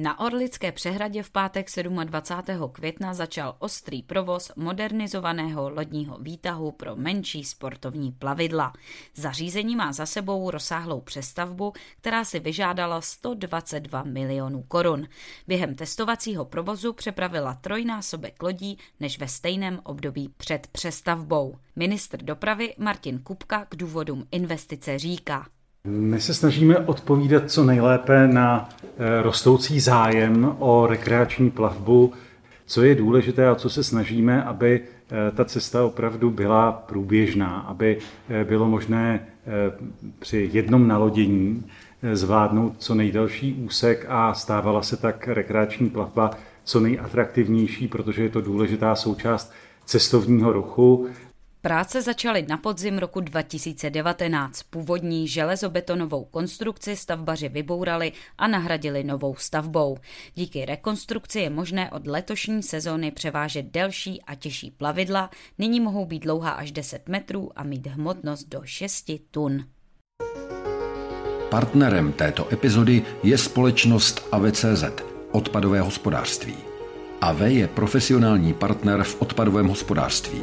Na Orlické přehradě v pátek 27. května začal ostrý provoz modernizovaného lodního výtahu pro menší sportovní plavidla. Zařízení má za sebou rozsáhlou přestavbu, která si vyžádala 122 milionů korun. Během testovacího provozu přepravila trojnásobek lodí než ve stejném období před přestavbou. Ministr dopravy Martin Kupka k důvodům investice říká. My se snažíme odpovídat co nejlépe na eh, rostoucí zájem o rekreační plavbu, co je důležité a co se snažíme, aby eh, ta cesta opravdu byla průběžná, aby eh, bylo možné při jednom nalodění zvládnout co nejdelší úsek a stávala se tak rekreační plavba co nejatraktivnější, protože je to důležitá součást cestovního ruchu Práce začaly na podzim roku 2019. Původní železobetonovou konstrukci stavbaři vybourali a nahradili novou stavbou. Díky rekonstrukci je možné od letošní sezóny převážet delší a těžší plavidla. Nyní mohou být dlouhá až 10 metrů a mít hmotnost do 6 tun. Partnerem této epizody je společnost AVCZ, odpadové hospodářství. AV je profesionální partner v odpadovém hospodářství.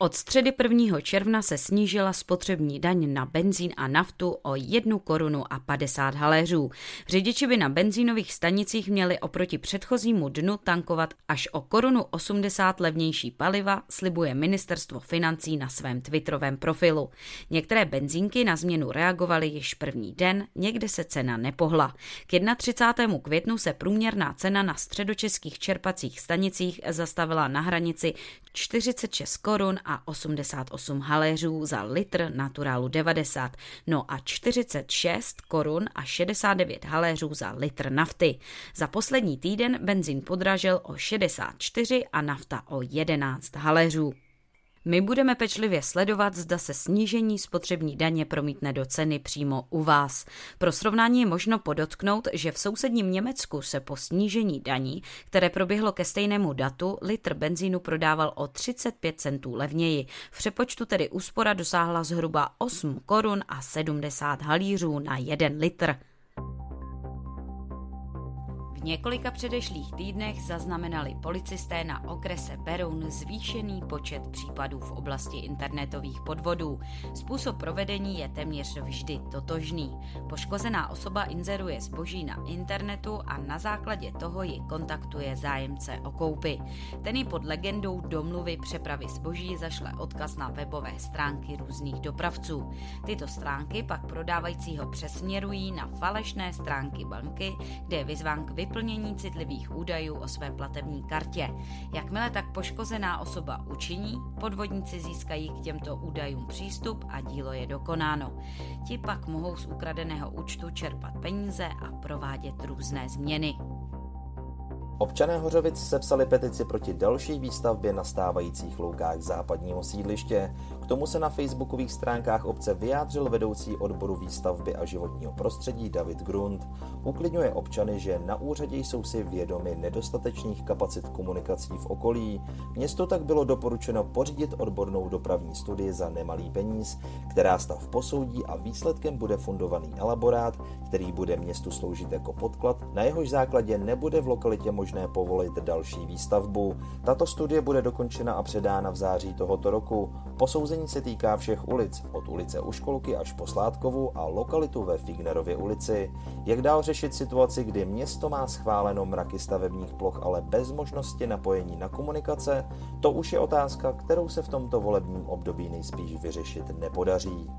Od středy 1. června se snížila spotřební daň na benzín a naftu o 1 korunu a 50 haléřů. Řidiči by na benzínových stanicích měli oproti předchozímu dnu tankovat až o korunu 80 levnější paliva, slibuje ministerstvo financí na svém twitterovém profilu. Některé benzínky na změnu reagovaly již první den, někde se cena nepohla. K 31. květnu se průměrná cena na středočeských čerpacích stanicích zastavila na hranici 46 korun a 88 haléřů za litr naturálu 90, no a 46 korun a 69 haléřů za litr nafty. Za poslední týden benzín podražil o 64 a nafta o 11 haléřů. My budeme pečlivě sledovat, zda se snížení spotřební daně promítne do ceny přímo u vás. Pro srovnání je možno podotknout, že v sousedním Německu se po snížení daní, které proběhlo ke stejnému datu, litr benzínu prodával o 35 centů levněji. V přepočtu tedy úspora dosáhla zhruba 8 korun a 70 halířů na 1 litr. V několika předešlých týdnech zaznamenali policisté na okrese Beroun zvýšený počet případů v oblasti internetových podvodů. Způsob provedení je téměř vždy totožný. Poškozená osoba inzeruje zboží na internetu a na základě toho ji kontaktuje zájemce o koupy. Ten ji pod legendou domluvy přepravy zboží zašle odkaz na webové stránky různých dopravců. Tyto stránky pak prodávajícího přesměrují na falešné stránky banky, kde je vyzván k vyplnění citlivých údajů o své platební kartě. Jakmile tak poškozená osoba učiní, podvodníci získají k těmto údajům přístup a dílo je dokonáno. Ti pak mohou z ukradeného účtu čerpat peníze a provádět různé změny. Občané Hořovic sepsali petici proti další výstavbě na stávajících loukách západního sídliště. Tomu se na facebookových stránkách obce vyjádřil vedoucí odboru výstavby a životního prostředí David Grund. Uklidňuje občany, že na úřadě jsou si vědomi nedostatečných kapacit komunikací v okolí. Městu tak bylo doporučeno pořídit odbornou dopravní studii za nemalý peníz, která stav posoudí a výsledkem bude fundovaný elaborát, který bude městu sloužit jako podklad, na jehož základě nebude v lokalitě možné povolit další výstavbu. Tato studie bude dokončena a předána v září tohoto roku. Posouzení se týká všech ulic, od ulice u školky až po Sládkovu a lokalitu ve Fignerově ulici. Jak dál řešit situaci, kdy město má schváleno mraky stavebních ploch, ale bez možnosti napojení na komunikace, to už je otázka, kterou se v tomto volebním období nejspíš vyřešit nepodaří.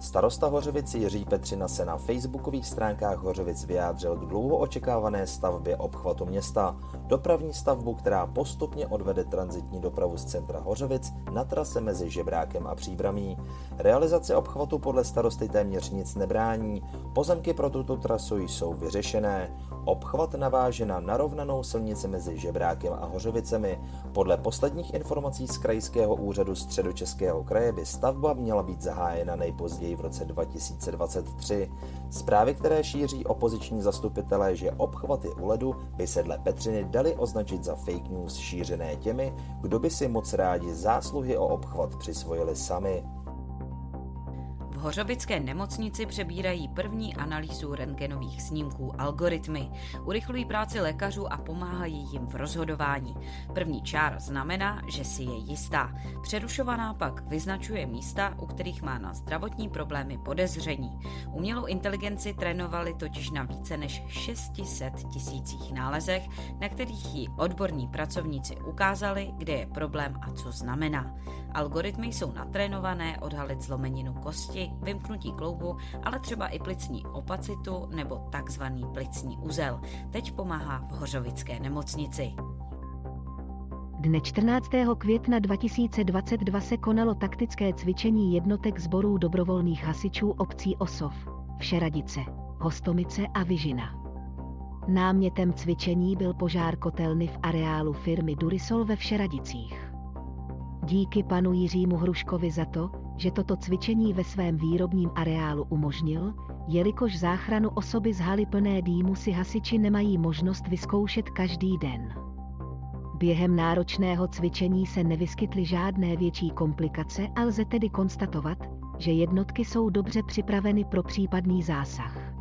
Starosta Hořovic Jiří Petřina se na facebookových stránkách Hořovic vyjádřil k dlouho očekávané stavbě obchvatu města. Dopravní stavbu, která postupně odvede transitní dopravu z centra Hořovic na trase mezi Žebrákem a Příbramí. Realizace obchvatu podle starosty téměř nic nebrání. Pozemky pro tuto trasu jsou vyřešené. Obchvat naváže na narovnanou silnici mezi Žebrákem a Hořovicemi. Podle posledních informací z krajského úřadu středočeského kraje by stavba měla být zahájena nejpozději v roce 2023. Zprávy, které šíří opoziční zastupitelé, že obchvaty u ledu by se dle Petřiny dali označit za fake news šířené těmi, kdo by si moc rádi zásluhy o obchvat přisvojili sami. Hořovické nemocnici přebírají první analýzu rentgenových snímků algoritmy, urychlují práci lékařů a pomáhají jim v rozhodování. První čár znamená, že si je jistá. Přerušovaná pak vyznačuje místa, u kterých má na zdravotní problémy podezření. Umělou inteligenci trénovali totiž na více než 600 tisících nálezech, na kterých ji odborní pracovníci ukázali, kde je problém a co znamená. Algoritmy jsou natrénované odhalit zlomeninu kosti, vymknutí kloubu, ale třeba i plicní opacitu nebo takzvaný plicní uzel. Teď pomáhá v Hořovické nemocnici. Dne 14. května 2022 se konalo taktické cvičení jednotek sborů dobrovolných hasičů obcí Osov, Všeradice, Hostomice a Vyžina. Námětem cvičení byl požár kotelny v areálu firmy Durisol ve Všeradicích. Díky panu Jiřímu Hruškovi za to, že toto cvičení ve svém výrobním areálu umožnil, jelikož záchranu osoby z haly plné dýmu si hasiči nemají možnost vyzkoušet každý den. Během náročného cvičení se nevyskytly žádné větší komplikace a lze tedy konstatovat, že jednotky jsou dobře připraveny pro případný zásah.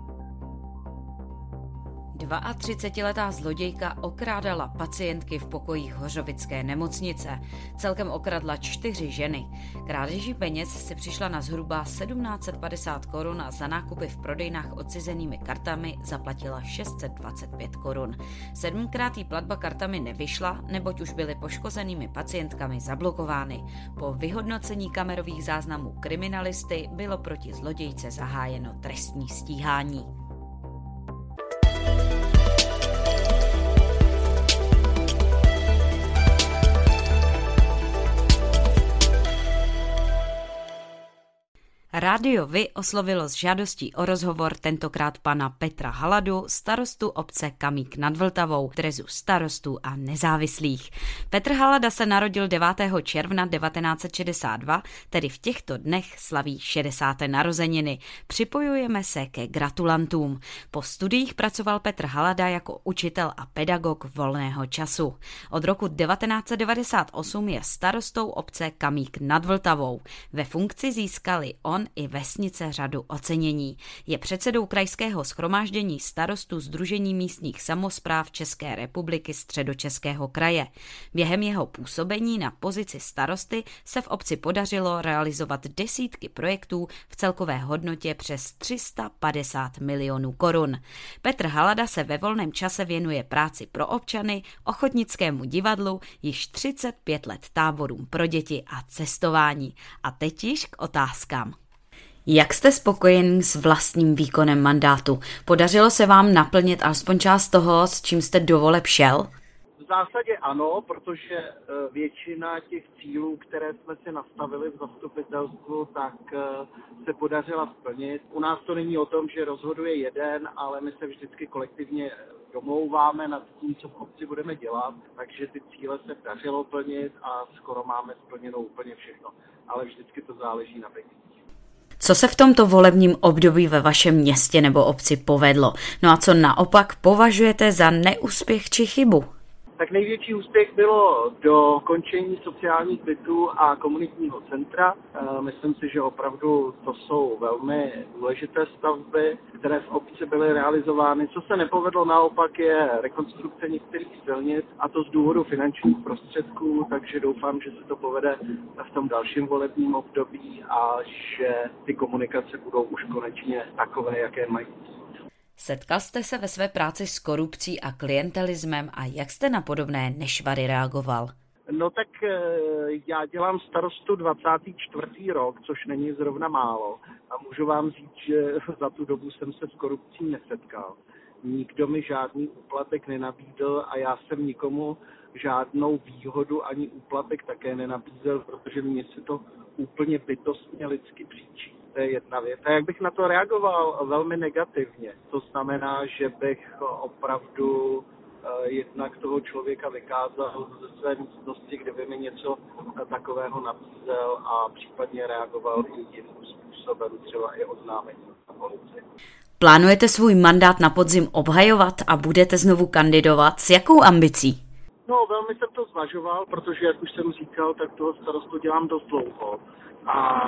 32-letá zlodějka okrádala pacientky v pokojích Hořovické nemocnice. Celkem okradla čtyři ženy. Krádeží peněz si přišla na zhruba 1750 korun a za nákupy v prodejnách odcizenými kartami zaplatila 625 korun. Sedmkrát jí platba kartami nevyšla, neboť už byly poškozenými pacientkami zablokovány. Po vyhodnocení kamerových záznamů kriminalisty bylo proti zlodějce zahájeno trestní stíhání. Rádio Vy oslovilo s žádostí o rozhovor tentokrát pana Petra Haladu, starostu obce Kamík nad Vltavou, trezu starostů a nezávislých. Petr Halada se narodil 9. června 1962, tedy v těchto dnech slaví 60. narozeniny. Připojujeme se ke gratulantům. Po studiích pracoval Petr Halada jako učitel a pedagog volného času. Od roku 1998 je starostou obce Kamík nad Vltavou. Ve funkci získali on i vesnice řadu ocenění. Je předsedou krajského schromáždění starostů Združení místních samozpráv České republiky Středočeského kraje. Během jeho působení na pozici starosty se v obci podařilo realizovat desítky projektů v celkové hodnotě přes 350 milionů korun. Petr Halada se ve volném čase věnuje práci pro občany, ochotnickému divadlu, již 35 let táborům pro děti a cestování. A teď již k otázkám. Jak jste spokojen s vlastním výkonem mandátu? Podařilo se vám naplnit alespoň část toho, s čím jste dovoleb šel? V zásadě ano, protože e, většina těch cílů, které jsme si nastavili v zastupitelstvu, tak e, se podařila splnit. U nás to není o tom, že rozhoduje jeden, ale my se vždycky kolektivně domlouváme nad tím, co v obci budeme dělat, takže ty cíle se dařilo plnit a skoro máme splněno úplně všechno. Ale vždycky to záleží na penězích. Co se v tomto volebním období ve vašem městě nebo obci povedlo? No a co naopak považujete za neúspěch či chybu? Tak největší úspěch bylo do končení sociálních bytů a komunitního centra. Eh, myslím si, že opravdu to jsou velmi důležité stavby, které v obci byly realizovány. Co se nepovedlo naopak je rekonstrukce některých silnic a to z důvodu finančních prostředků, takže doufám, že se to povede v tom dalším volebním období a že ty komunikace budou už konečně takové, jaké mají Setkal jste se ve své práci s korupcí a klientelismem a jak jste na podobné nešvary reagoval? No tak eh, já dělám starostu 24. rok, což není zrovna málo. A můžu vám říct, že za tu dobu jsem se s korupcí nesetkal. Nikdo mi žádný úplatek nenabídl a já jsem nikomu žádnou výhodu ani úplatek také nenabízel, protože mě se to úplně bytostně lidsky příčí. To je jedna věc. A jak bych na to reagoval? Velmi negativně. To znamená, že bych opravdu eh, jednak toho člověka vykázal ze své místnosti, kde by mi něco takového nabízel a případně reagoval i jiným způsobem, třeba i oznámení na policii. Plánujete svůj mandát na podzim obhajovat a budete znovu kandidovat? S jakou ambicí? No, velmi jsem to zvažoval, protože, jak už jsem říkal, tak toho starostu dělám dost dlouho. A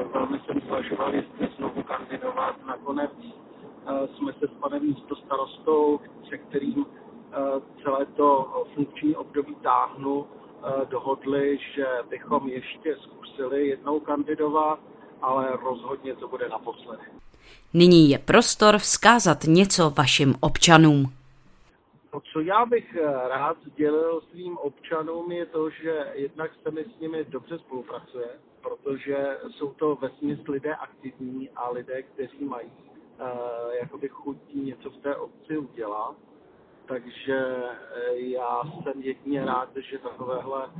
e, velmi jsem zvažoval, jestli znovu kandidovat. Nakonec e, jsme se s panem místostarostou, se kterým e, celé to funkční období táhnu, dohodli, že bychom ještě zkusili jednou kandidovat, ale rozhodně to bude naposledy. Nyní je prostor vzkázat něco vašim občanům. To, co já bych eh, rád sdělil svým občanům, je to, že jednak se mi s nimi dobře spolupracuje, protože jsou to vesměs lidé aktivní a lidé, kteří mají uh, jakoby chutí něco v té obci udělat. Takže eh, já jsem jedině rád, že takovéhle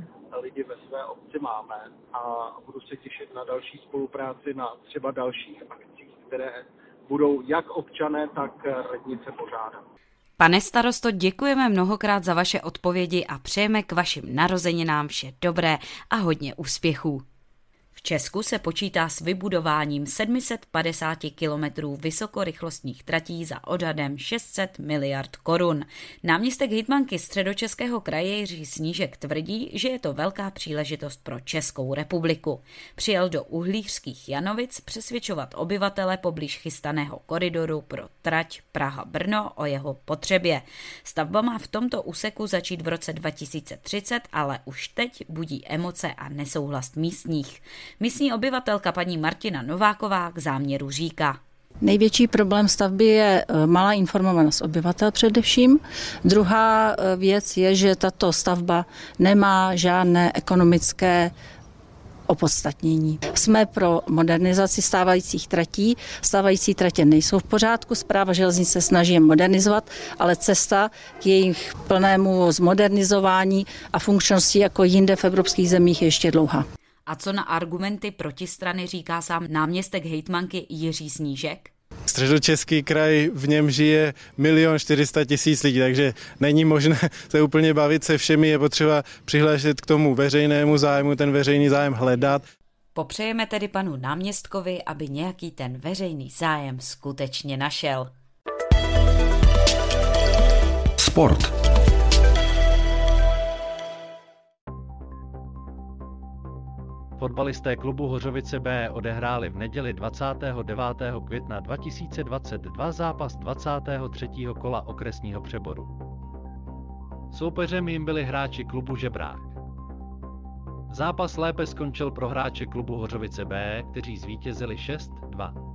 lidi ve své obci máme a budu se těšit na další spolupráci na třeba dalších akcích, které budou jak občané, tak radnice pořádat. Pane starosto, děkujeme mnohokrát za vaše odpovědi a přejeme k vašim narozeninám vše dobré a hodně úspěchů. Česku se počítá s vybudováním 750 kilometrů vysokorychlostních tratí za odhadem 600 miliard korun. Náměstek hitmanky středočeského kraje Jiří Snížek tvrdí, že je to velká příležitost pro Českou republiku. Přijel do uhlířských Janovic přesvědčovat obyvatele poblíž chystaného koridoru pro trať Praha-Brno o jeho potřebě. Stavba má v tomto úseku začít v roce 2030, ale už teď budí emoce a nesouhlas místních. Místní obyvatelka paní Martina Nováková k záměru říká. Největší problém stavby je eh, malá informovanost obyvatel především. Druhá eh, věc je, že tato stavba nemá žádné ekonomické opodstatnění. Jsme pro modernizaci stávajících tratí. Stávající tratě nejsou v pořádku, zpráva železnice snaží je modernizovat, ale cesta k jejich plnému zmodernizování a funkčnosti jako jinde v evropských zemích je ještě dlouhá. A co na argumenty protistrany říká sám náměstek hejtmanky Jiří Snížek? Středočeský kraj, v něm žije milion 400 tisíc lidí, takže není možné se úplně bavit se všemi, je potřeba přihlášet k tomu veřejnému zájmu, ten veřejný zájem hledat. Popřejeme tedy panu náměstkovi, aby nějaký ten veřejný zájem skutečně našel. Sport. Fotbalisté klubu Hořovice B odehráli v neděli 29. května 2022 zápas 23. kola okresního přeboru. Soupeřem jim byli hráči klubu Žebrák. Zápas lépe skončil pro hráče klubu Hořovice B, kteří zvítězili 6-2.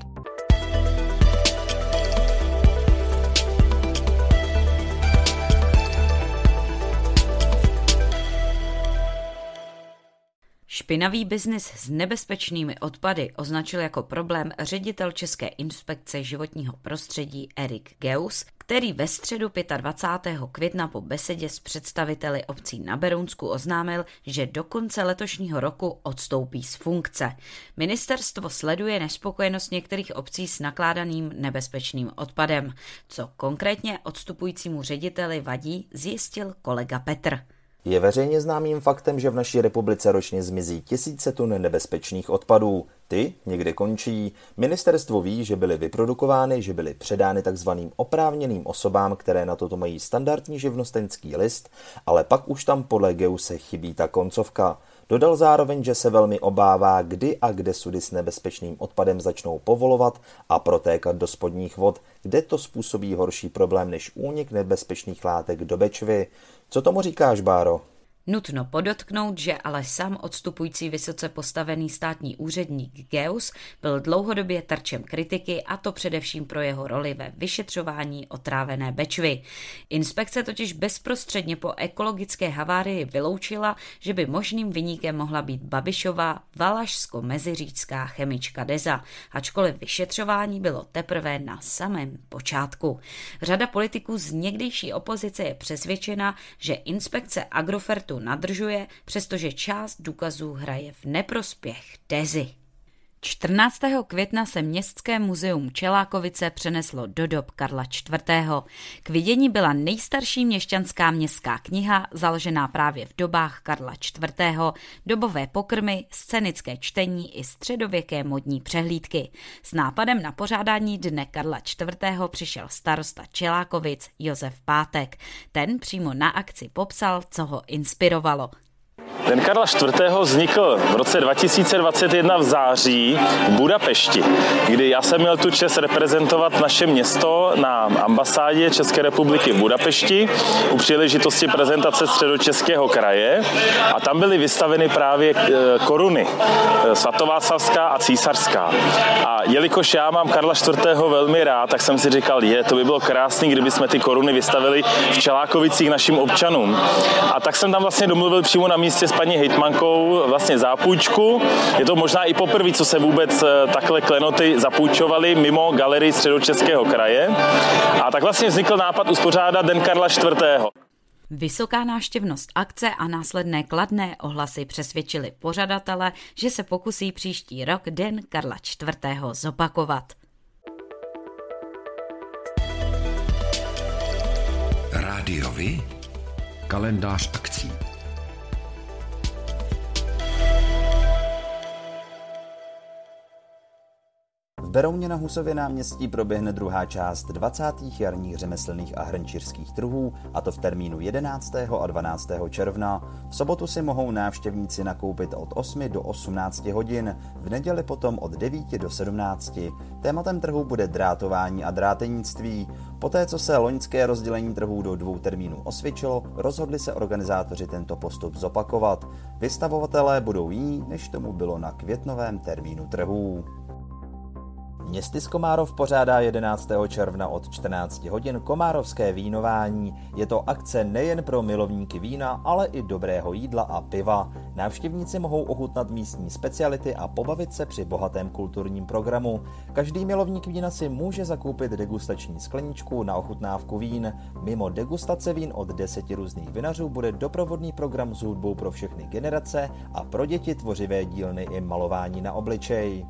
Špinavý biznis s nebezpečnými odpady označil jako problém ředitel České inspekce životního prostředí Erik Geus, který ve středu 25. května po besedě s představiteli obcí na Berounsku oznámil, že do konce letošního roku odstoupí z funkce. Ministerstvo sleduje nespokojenost některých obcí s nakládaným nebezpečným odpadem. Co konkrétně odstupujícímu řediteli vadí, zjistil kolega Petr. Je veřejně známým faktem, že v naší republice ročně zmizí tisíce tun nebezpečných odpadů. Ty někde končí. Ministerstvo ví, že byly vyprodukovány, že byly předány takzvaným oprávněným osobám, které na toto mají standardní živnostenský list, ale pak už tam podle Geuse chybí ta koncovka. Dodal zároveň, že se velmi obává, kdy a kde sudy s nebezpečným odpadem začnou povolovat a protékat do spodních vod, kde to způsobí horší problém než únik nebezpečných látek do Bečvy. Co tomu říkáš, Báro? Nutno podotknout, že ale sám odstupující vysoce postavený státní úředník Geus byl dlouhodobě terčem kritiky a to především pro jeho roli ve vyšetřování otrávené Bečvy. Inspekce totiž bezprostředně po ekologické havárii vyloučila, že by možným vyníkem mohla být Babišová valašsko-meziříčská chemička Deza, ačkoliv vyšetřování bylo teprve na samém počátku. Řada politiků z někdejší opozice je přesvědčena, že inspekce Agrofertu nadržuje, přestože část důkazů hraje v neprospěch Dezy. 14. května se Městské muzeum Čelákovice přeneslo do dob Karla IV. K vidění byla nejstarší měšťanská městská kniha, založená právě v dobách Karla IV., dobové pokrmy, scénické čtení i středověké modní přehlídky. S nápadem na pořádání dne Karla IV. přišel starosta Čelákovic Josef Pátek. Ten přímo na akci popsal, co ho inspirovalo. Den Karla IV. vznikl v roce 2021 v září v Budapešti, kdy já jsem měl tu čest reprezentovat naše město na ambasádě České republiky v Budapešti u příležitosti prezentace středočeského kraje a tam byly vystaveny právě eh, koruny eh, svatováclavská a císařská. A jelikož já mám Karla IV. velmi rád, tak jsem si říkal, je, to by bylo krásné, kdyby jsme ty koruny vystavili v Čelákovicích našim občanům. A tak jsem tam vlastně domluvil přímo na místě s paní hejtmankou vlastně zápůjčku. Je to možná i poprvé, co se vůbec eh, takhle klenoty zapůjčovaly mimo galerii středočeského kraje. A tak vlastně vznikl nápad uspořádat Den Karla IV. Vysoká náštěvnost akce a následné kladné ohlasy přesvědčili pořadatele, že se pokusí příští rok Den Karla IV. zopakovat. Rádiovi kalendář akcí. Berouně na Husově náměstí proběhne druhá část 20. jarních řemeslných a hrnčířských trhů, a to v termínu 11. a 12. června. V sobotu si mohou návštěvníci nakoupit od 8 do 18 hodin, v neděli potom od 9 do 17. Tématem trhu bude drátování a drátenictví. Poté, co se loňské rozdělení trhů do dvou termínů osvědčilo, rozhodli se organizátoři tento postup zopakovat. Vystavovatelé budou jiní, než tomu bylo na květnovém termínu trhů. Městy Komárov pořádá 11. června od 14 hodin Komárovské vínování. Je to akce nejen pro milovníky vína, ale i dobrého jídla a piva. Návštěvníci mohou ochutnat místní speciality a pobavit se při bohatém kulturním programu. Každý milovník vína si může zakoupit degustační skleničku na ochutnávku vín. Mimo degustace vín od deseti různých vinařů bude doprovodný program s hudbou pro všechny generace a pro děti tvořivé dílny i malování na obličej.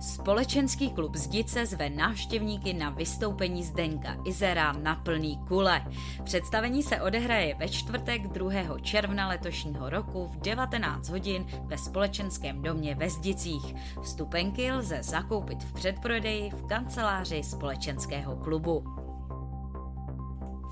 Společenský klub Zdice zve návštěvníky na vystoupení Zdenka Izera na plný kule. Představení se odehraje ve čtvrtek 2. června letošního roku v 19 hodin ve společenském domě ve Zdicích. Vstupenky lze zakoupit v předprodeji v kanceláři společenského klubu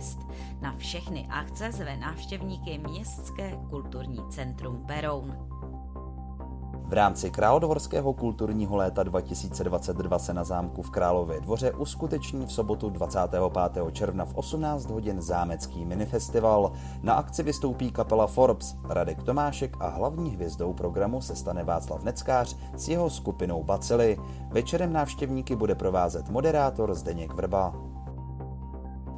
Fest. Na všechny akce zve návštěvníky Městské kulturní centrum Beroun. V rámci Královorského kulturního léta 2022 se na zámku v Králově dvoře uskuteční v sobotu 25. června v 18 hodin zámecký minifestival. Na akci vystoupí kapela Forbes, Radek Tomášek a hlavní hvězdou programu se stane Václav Neckář s jeho skupinou Bacily. Večerem návštěvníky bude provázet moderátor Zdeněk Vrba.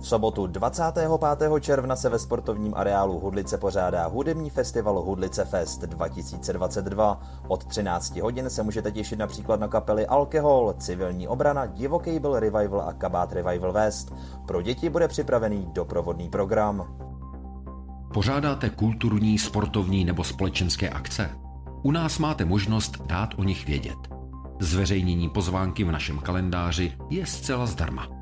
V sobotu 25. června se ve sportovním areálu Hudlice pořádá hudební festival Hudlice Fest 2022. Od 13 hodin se můžete těšit například na kapely Alkohol, Civilní obrana, Divoký Revival a Kabát Revival West. Pro děti bude připravený doprovodný program. Pořádáte kulturní, sportovní nebo společenské akce? U nás máte možnost dát o nich vědět. Zveřejnění pozvánky v našem kalendáři je zcela zdarma.